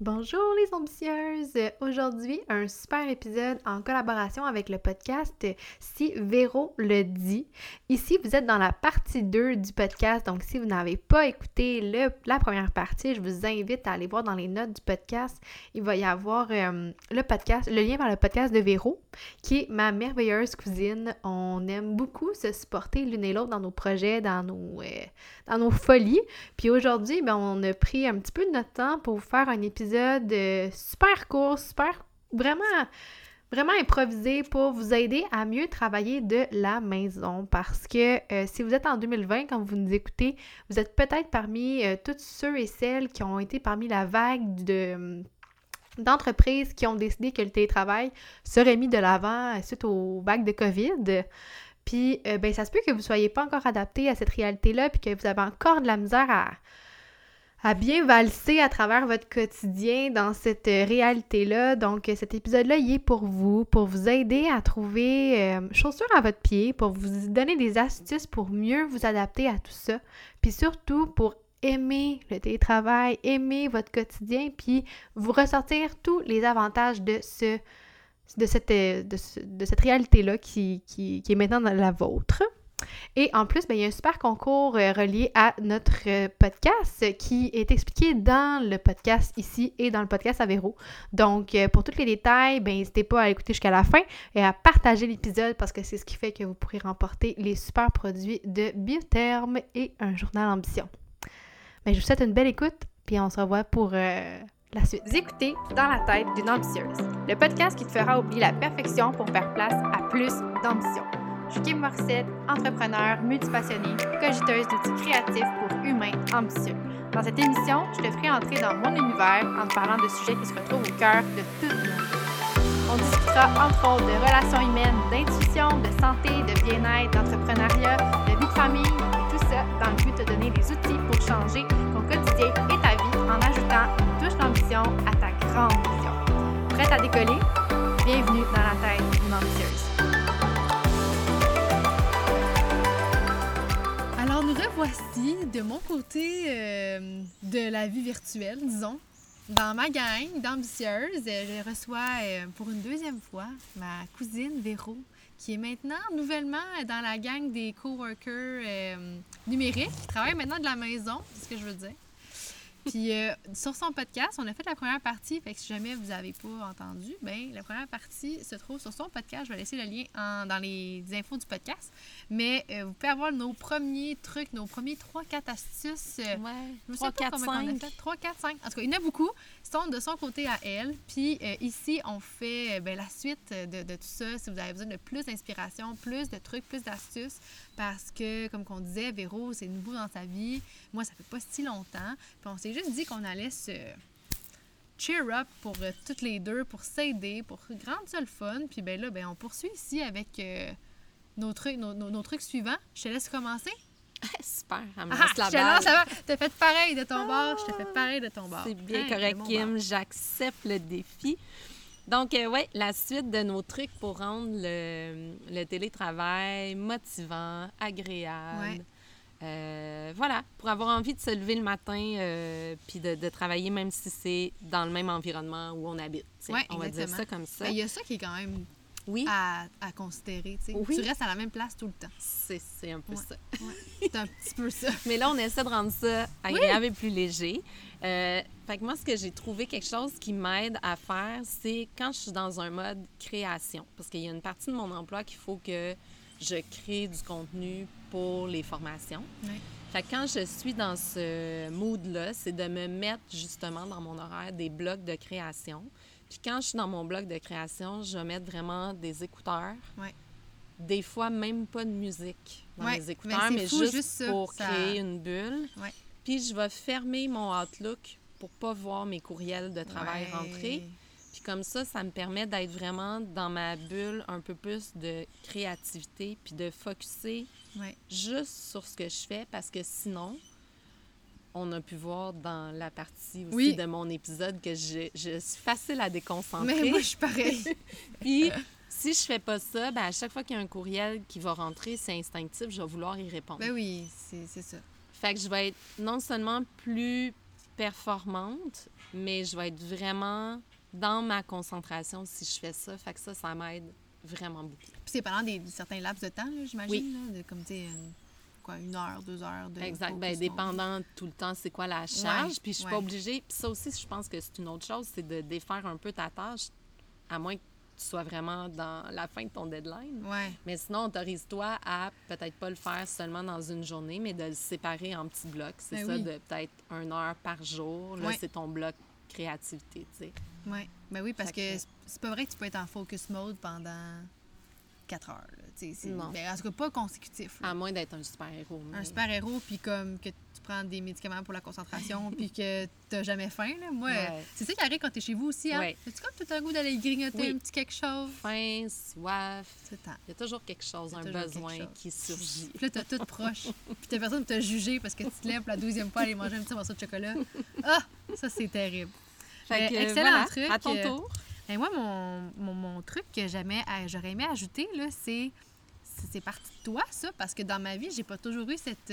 Bonjour les ambitieuses! Aujourd'hui, un super épisode en collaboration avec le podcast Si Véro le dit. Ici, vous êtes dans la partie 2 du podcast, donc si vous n'avez pas écouté la première partie, je vous invite à aller voir dans les notes du podcast. Il va y avoir euh, le lien vers le podcast de Véro, qui est ma merveilleuse cousine. On aime beaucoup se supporter l'une et l'autre dans nos projets, dans nos, euh, folies. Puis aujourd'hui, ben, on a pris un petit peu de notre temps pour faire un épisode de super court, super vraiment vraiment improvisé pour vous aider à mieux travailler de la maison parce que euh, si vous êtes en 2020 quand vous nous écoutez, vous êtes peut-être parmi euh, tous ceux et celles qui ont été parmi la vague de d'entreprises qui ont décidé que le télétravail serait mis de l'avant euh, suite au vague de COVID. Puis, ben, ça se peut que vous ne soyez pas encore adapté à cette réalité-là, puis que vous avez encore de la misère à, à bien valser à travers votre quotidien dans cette réalité-là. Donc, cet épisode-là, il est pour vous, pour vous aider à trouver euh, chaussures à votre pied, pour vous donner des astuces pour mieux vous adapter à tout ça, puis surtout pour aimer le télétravail, aimer votre quotidien, puis vous ressortir tous les avantages de ce de cette, réalité-là qui, qui, qui est maintenant la vôtre. Et en plus, ben, il y a un super concours euh, relié à notre euh, podcast qui est expliqué dans le podcast ici et dans le podcast Avéro. Donc, euh, pour tous les détails, ben, n'hésitez pas à écouter jusqu'à la fin et à partager l'épisode parce que c'est ce qui fait que vous pourrez remporter les super produits de Biotherme et un journal ambition. Ben, je vous souhaite une belle écoute, puis on se revoit pour la suite. Écoutez Dans la tête d'une ambitieuse, le podcast qui te fera oublier la perfection pour faire place à plus d'ambition. Je suis Kim Morissette, entrepreneur, multipassionnée, cogiteuse d'outils créatifs pour humains ambitieux. Dans cette émission, je te ferai entrer dans mon univers en te parlant de sujets qui se retrouvent au cœur de toute nos. On discutera entre autres de relations humaines, d'intuition, de santé, de bien-être, d'entrepreneuriat, de vie de famille et tout ça dans le but de te donner des outils pour changer ton quotidien et ta vie en ajoutant une touche d'ambition à ta grande vision. Prête à décoller? Bienvenue dans la tête d'une ambitieuse. Voici de mon côté euh, de la vie virtuelle, disons. Dans ma gang d'ambitieuses, je reçois euh, pour une deuxième fois ma cousine Véro, qui est maintenant nouvellement dans la gang des coworkers euh, numériques, qui travaille maintenant de la maison, c'est ce que je veux dire. Puis euh, sur son podcast, on a fait la première partie. Fait que si jamais vous n'avez pas entendu, ben la première partie se trouve sur son podcast. Je vais laisser le lien dans les infos du podcast. Mais euh, vous pouvez avoir nos premiers trucs, nos premiers 3-4 astuces. Euh, ouais. 3, 4, 5. 3, 4, 5. En tout cas, il y en a beaucoup. sont de son côté à elle. Puis ici, on fait ben, la suite de, de, tout ça. Si vous avez besoin de plus d'inspiration, plus de trucs, plus d'astuces. Parce que, comme on disait, Véro, c'est nouveau dans sa vie. Moi, ça fait pas si longtemps. Puis on s'est juste dit qu'on allait se cheer up pour euh, toutes les deux, pour s'aider, pour rendre ça le fun. Puis ben là, ben, on poursuit ici avec euh, nos, trucs, nos, trucs suivants. Je te laisse commencer. Super, ah, la balle. ça va. T'as fait pareil de ton bord, je t'ai fait pareil de ton bord. C'est bien correct, Kim. J'accepte le défi. Donc, euh, oui, la suite de nos trucs pour rendre le, télétravail motivant, agréable. Euh, voilà, pour avoir envie de se lever le matin euh, puis de, travailler même si c'est dans le même environnement où on habite. on va dire ça comme ça. Ben, il y a ça qui est quand même oui. à, considérer. Tu restes à la même place tout le temps. C'est un peu ça. C'est un petit peu ça. Mais là, on essaie de rendre ça agréable et plus léger. Euh, fait que moi, ce que j'ai trouvé quelque chose qui m'aide à faire, c'est quand je suis dans un mode création. Parce qu'il y a une partie de mon emploi qu'il faut que je crée du contenu pour les formations. Fait que quand je suis dans ce mood-là, c'est de me mettre justement dans mon horaire des blocs de création. Puis quand je suis dans mon bloc de création, je vais mettre vraiment des écouteurs. Des fois, même pas de musique dans les écouteurs, mais, juste, pour créer une bulle. Puis je vais fermer mon Outlook pour pas voir mes courriels de travail rentrer comme ça, ça me permet d'être vraiment dans ma bulle un peu plus de créativité puis de focuser juste sur ce que je fais parce que sinon, on a pu voir dans la partie aussi de mon épisode que je, je, suis facile à déconcentrer. Mais moi, je suis pareil. puis, si je fais pas ça, ben, à chaque fois qu'il y a un courriel qui va rentrer, c'est instinctif, je vais vouloir y répondre. Ben oui, c'est ça. Fait que je vais être non seulement plus performante, mais je vais être vraiment dans ma concentration si je fais ça. Fait que ça, ça m'aide vraiment beaucoup. Puis c'est pendant des, certains laps de temps, j'imagine, là, de, comme, tu quoi, une heure, deux heures de Exact. non? dépendant tout le temps, c'est quoi la charge. Ouais, Puis je suis ouais. pas obligée. Puis ça aussi, je pense que c'est une autre chose, c'est de défaire un peu ta tâche, à moins que tu sois vraiment dans la fin de ton deadline. Ouais. Mais sinon, autorise-toi à peut-être pas le faire seulement dans une journée, mais de le séparer en petits blocs. C'est Ben ça, oui. de peut-être une heure par jour. Là, Ouais. c'est ton bloc créativité, tu sais. Ouais. Ben oui, parce Fait que c'est pas vrai que tu peux être en focus mode pendant quatre heures. Tu c'est-. Ben, en tout cas, pas consécutif. là. À moins d'être un super-héros. mais- Un super-héros, puis comme que tu prends des médicaments pour la concentration, puis que t'as jamais faim. Là. Moi, Ouais. c'est ça qui arrive quand t'es chez vous aussi. Hein? Ouais. As-tu comme tout un goût d'aller grignoter Oui. un petit quelque chose? Faim, soif, il y a toujours quelque chose, un besoin chose. qui surgit. Puis là, t'as tout proche. Puis t'as personne pour te juger parce que tu te lèves pour la douzième fois aller manger un petit morceau de chocolat. Ah! Ça, c'est terrible. Fait que, Euh, excellent voilà, truc, À ton tour. Et moi, mon, mon, mon truc que j'aimais, à- j'aurais aimé ajouter, là, c'est, c'est parti de toi, ça, parce que dans ma vie, j'ai pas toujours eu cette,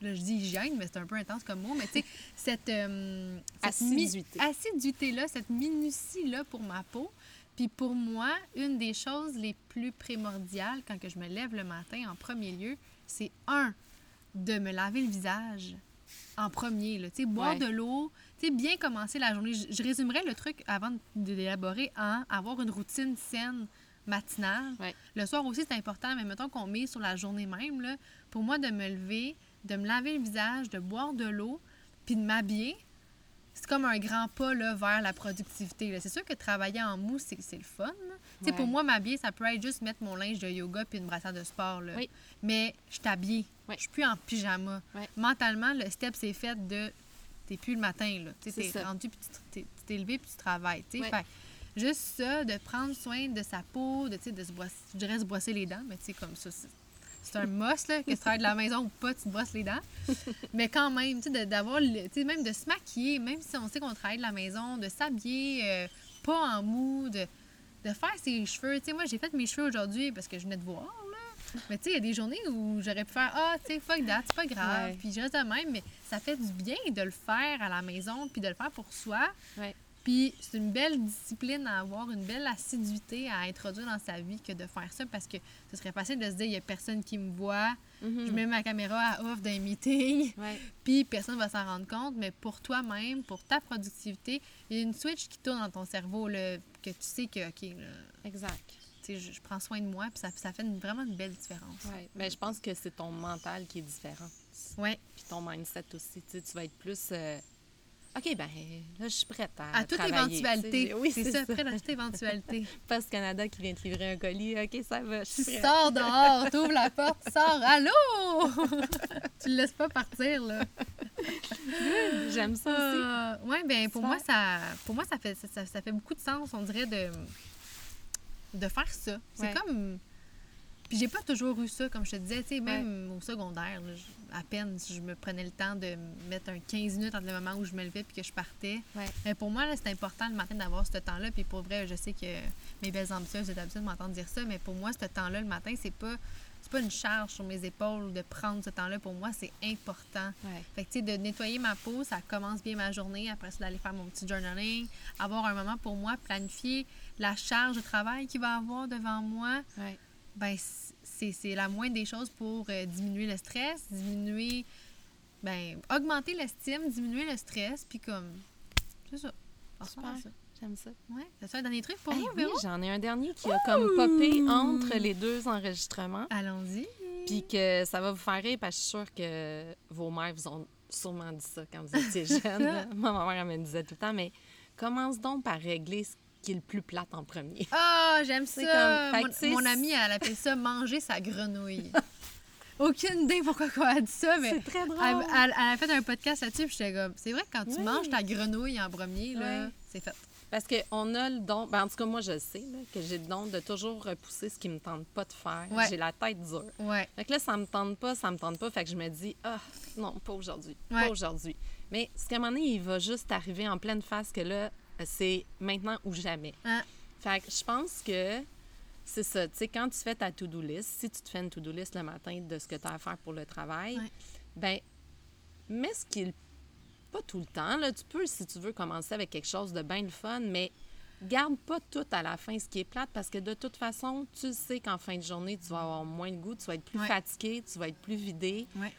là, je dis hygiène, mais c'est un peu intense comme mot, mais tu sais, cette, euh, cette Assiduité. assiduité-là, cette minutie-là pour ma peau. Puis pour moi, une des choses les plus primordiales quand que je me lève le matin, en premier lieu, c'est un, de me laver le visage en premier. Là. Boire Ouais. de l'eau, bien commencer la journée. Je, je résumerais le truc avant de, l'élaborer en avoir une routine saine matinale. Ouais. Le soir aussi, c'est important, mais mettons qu'on met sur la journée même. Là, pour moi, de me lever, de me laver le visage, de boire de l'eau, puis de m'habiller, c'est comme un grand pas là, vers la productivité. C'est sûr que travailler en mou, c'est le fun. Ouais. Pour moi, m'habiller, ça peut être juste mettre mon linge de yoga puis une brassière de sport. Là. Oui. Mais je suis habillée. Ouais. Je suis plus en pyjama. Mentalement, le step, c'est fait de... T'es plus le matin, là. Tu t'es rendu, puis tu t'es- levé, puis tu travailles. Fait juste ça, de prendre soin de sa peau, de, de se brosser, je dirais se brosser les dents, mais tu sais, comme ça, c'est- un must, là, que tu travailles de la maison ou pas, tu te brosses les dents. Mais quand même, tu sais, d'avoir, le- tu sais, même de se maquiller, même si on sait qu'on travaille de la maison, de s'habiller euh, pas en mou, de, de faire ses cheveux. Tu sais, moi, j'ai fait mes cheveux aujourd'hui parce que je venais de voir, là. Mais tu sais, il y a des journées où j'aurais pu faire Ah, tu sais, fuck that, c'est pas grave. Ouais. Puis je reste de même, mais ça fait du bien de le faire à la maison, puis de le faire pour soi. Ouais. Puis c'est une belle discipline à avoir, une belle assiduité à introduire dans sa vie que de faire ça parce que ce serait facile de se dire il y a personne qui me voit, Mhm. je mets ma caméra à off d'un meeting, Ouais. puis personne va s'en rendre compte, mais pour toi-même, pour ta productivité, il y a une switch qui tourne dans ton cerveau là, que tu sais que OK, là, Exact. tu sais, je, je prends soin de moi, puis ça, ça fait une- vraiment une belle différence. Ouais. Ben, je pense que c'est ton mental qui est différent. Ouais. Puis ton mindset aussi. Tu vas être plus. euh, OK, ben là, je suis prête à. À toute éventualité. Oui, c'est ça, ça. près à toute éventualité. Post Canada qui vient te livrer un colis. OK, ça va, je suis prête. sors dehors, tu ouvres la porte, tu sors, allô! tu le laisses pas partir, là. J'aime ça aussi. Euh, ouais, ben pour moi, ça, pour moi ça, fait, ça, ça- ça fait beaucoup de sens, on dirait, de, de faire ça. C'est Ouais. comme. Puis j'ai pas toujours eu ça, comme je te disais, tu sais, même au secondaire, là, à peine si je me prenais le temps de mettre un 15 minutes entre le moment où je me levais puis que je partais. Ouais. Mais pour moi, là, c'est important le matin d'avoir ce temps-là. Puis pour vrai, je sais que mes belles ambitieuses, j'ai l'habitude de m'entendre dire ça, mais pour moi, ce temps-là, le matin, c'est pas. Pas une charge sur mes épaules de prendre ce temps-là. Pour moi, c'est important. Ouais. Fait que, tu sais, de nettoyer ma peau, ça commence bien ma journée. Après ça, d'aller faire mon petit journaling, avoir un moment pour moi, planifier la charge de travail qu'il va avoir devant moi. Ouais. Ben, c'est la moindre des choses pour euh, diminuer le stress, diminuer, ben, augmenter l'estime, diminuer le stress, puis comme, c'est ça. J'aime ça. Ouais. T'as-tu un dernier truc pour Hey, nous, oui, Véro? j'en ai un dernier qui a comme popé entre les deux enregistrements. Allons-y. Puis que ça va vous faire rire parce que je suis sûre que vos mères vous ont sûrement dit ça quand vous étiez jeune. Moi, ma mère, elle me disait tout le temps, mais commence donc par régler ce qui est le plus plate en premier. Ah, j'aime ça! Comme- Mon, mon amie, elle appelle ça manger sa grenouille. Aucune idée pourquoi quoi elle a dit ça, mais C'est très drôle. elle, elle- elle a fait un podcast là-dessus, puis j'étais comme, c'est vrai que quand tu Oui. manges ta grenouille en premier, là, c'est fait. Parce qu'on a le don, ben, en tout cas, moi, je sais là, que j'ai le don de toujours repousser ce qui me tente pas de faire. Ouais. J'ai la tête dure. Ouais. Fait que là, ça me tente pas, ça me tente pas. Fait que je me dis, ah, non, pas aujourd'hui. Ouais. Pas aujourd'hui. Mais ce qu'à un moment donné, il va juste arriver en pleine face que là, c'est maintenant ou jamais. Hein? Fait que je pense que c'est ça. Tu sais, quand tu fais ta to-do list, si tu te fais une to-do list le matin de ce que tu as à faire pour le travail, Ouais. ben mets ce qui est le pas tout le temps. Là. Tu peux, si tu veux, commencer avec quelque chose de bien le fun, mais garde pas tout à la fin, ce qui est plate, parce que de toute façon, tu sais qu'en fin de journée, tu vas avoir moins de goût, tu vas être plus Ouais. fatigué, tu vas être plus vidé. Ouais.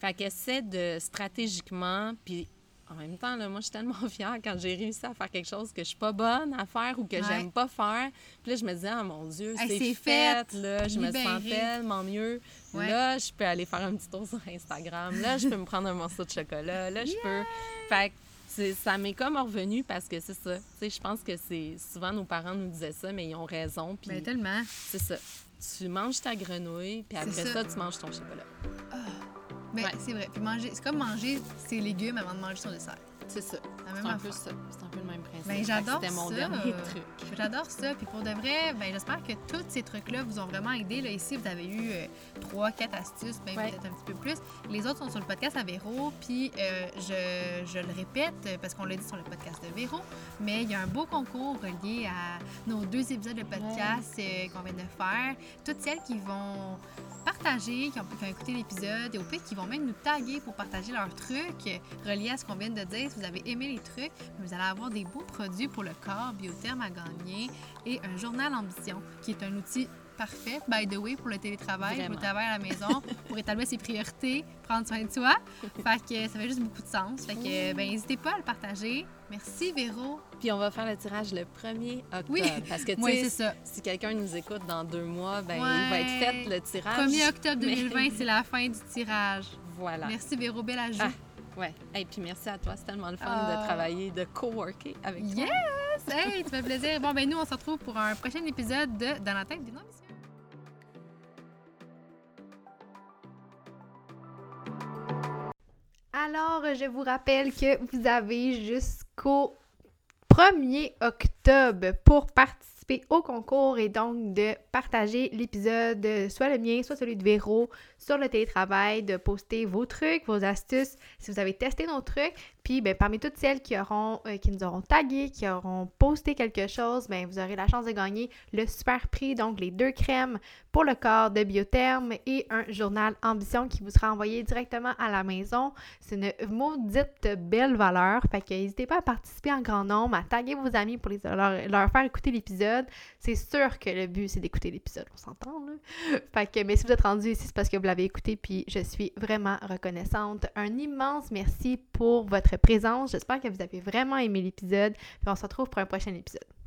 Fait qu'essaie de stratégiquement, puis en même temps, là, moi, je suis tellement fière quand j'ai réussi à faire quelque chose que je suis pas bonne à faire ou que Ouais. j'aime pas faire. Puis là, je me disais, ah mon Dieu, Hey, c'est fait, fait, là, je me sens tellement mieux. Ouais. Là, je peux aller faire un petit tour sur Instagram. Là, je peux me prendre un morceau de chocolat. Là, je peux. Fait que ça m'est comme revenu parce que c'est ça. Tu sais, je pense que c'est souvent nos parents nous disaient ça, mais ils ont raison. Puis Ben, tellement. c'est ça. Tu manges ta grenouille, puis après ça. ça. tu manges ton chocolat. Mais Ouais. c'est vrai. Puis manger, c'est comme manger ses légumes avant de manger son dessert. C'est ça. La C'est un peu ça. C'est un peu le même principe. Ben, j'adore C'était mon ça. dernier truc. J'adore ça. Puis pour de vrai, ben, j'espère que tous ces trucs-là vous ont vraiment aidé. Là, ici, vous avez eu euh, trois, quatre astuces, même Ouais. peut-être un petit peu plus. Les autres sont sur le podcast à Véro. Puis euh, je, je le répète euh, parce qu'on l'a dit sur le podcast de Véro, mais il y a un beau concours relié à nos deux épisodes de podcast euh, qu'on vient de faire. Toutes celles qui vont partager, qui ont, qui ont écouté l'épisode et au pire qui vont même nous taguer pour partager leurs trucs euh, reliés à ce qu'on vient de dire. Si vous avez aimé les trucs, vous allez avoir des beaux produits pour le corps, biotherme à gagner et un journal ambition qui est un outil parfait, by the way, pour le télétravail, pour le travail à la maison, pour établir ses priorités, prendre soin de soi. Fait que ça fait juste beaucoup de sens. Fait que, ben, n'hésitez pas à le partager. Merci, Véro. Puis on va faire le tirage le 1er octobre. Oui. Parce que, tu Oui, sais, ça. si quelqu'un nous écoute dans deux mois, ben, Ouais. il va être fait le tirage. 1er octobre mais- 2020, c'est la fin du tirage. Voilà. Merci, Véro. Belle ajout. Ah, Ouais. Et puis merci à toi. C'est tellement le fun Ah. de travailler, de coworker avec toi. Yes! Hey, tu fais plaisir. Bon, ben nous, on se retrouve pour un prochain épisode de Dans la tête d'une ambitieuse. Alors, je vous rappelle que vous avez jusqu'au 1er octobre pour participer au concours et donc de partager l'épisode, euh, soit le mien, soit celui de Véro, sur le télétravail, de poster vos trucs, vos astuces, si vous avez testé nos trucs. Puis, ben, parmi toutes celles qui, auront, euh, qui nous auront tagué, qui auront posté quelque chose, ben, vous aurez la chance de gagner le super prix, donc les deux crèmes pour le corps de Biotherme et un journal Ambition qui vous sera envoyé directement à la maison. C'est une maudite belle valeur. Fait que n'hésitez pas à participer en grand nombre, à taguer vos amis pour leur, faire écouter C'est sûr que le but, c'est d'écouter l'épisode, on s'entend, là. Mais si vous êtes rendu ici, c'est parce que vous l'avez écouté, puis je suis vraiment reconnaissante. Un immense merci pour votre présence. J'espère que vous avez vraiment aimé l'épisode, puis on se retrouve pour un prochain épisode.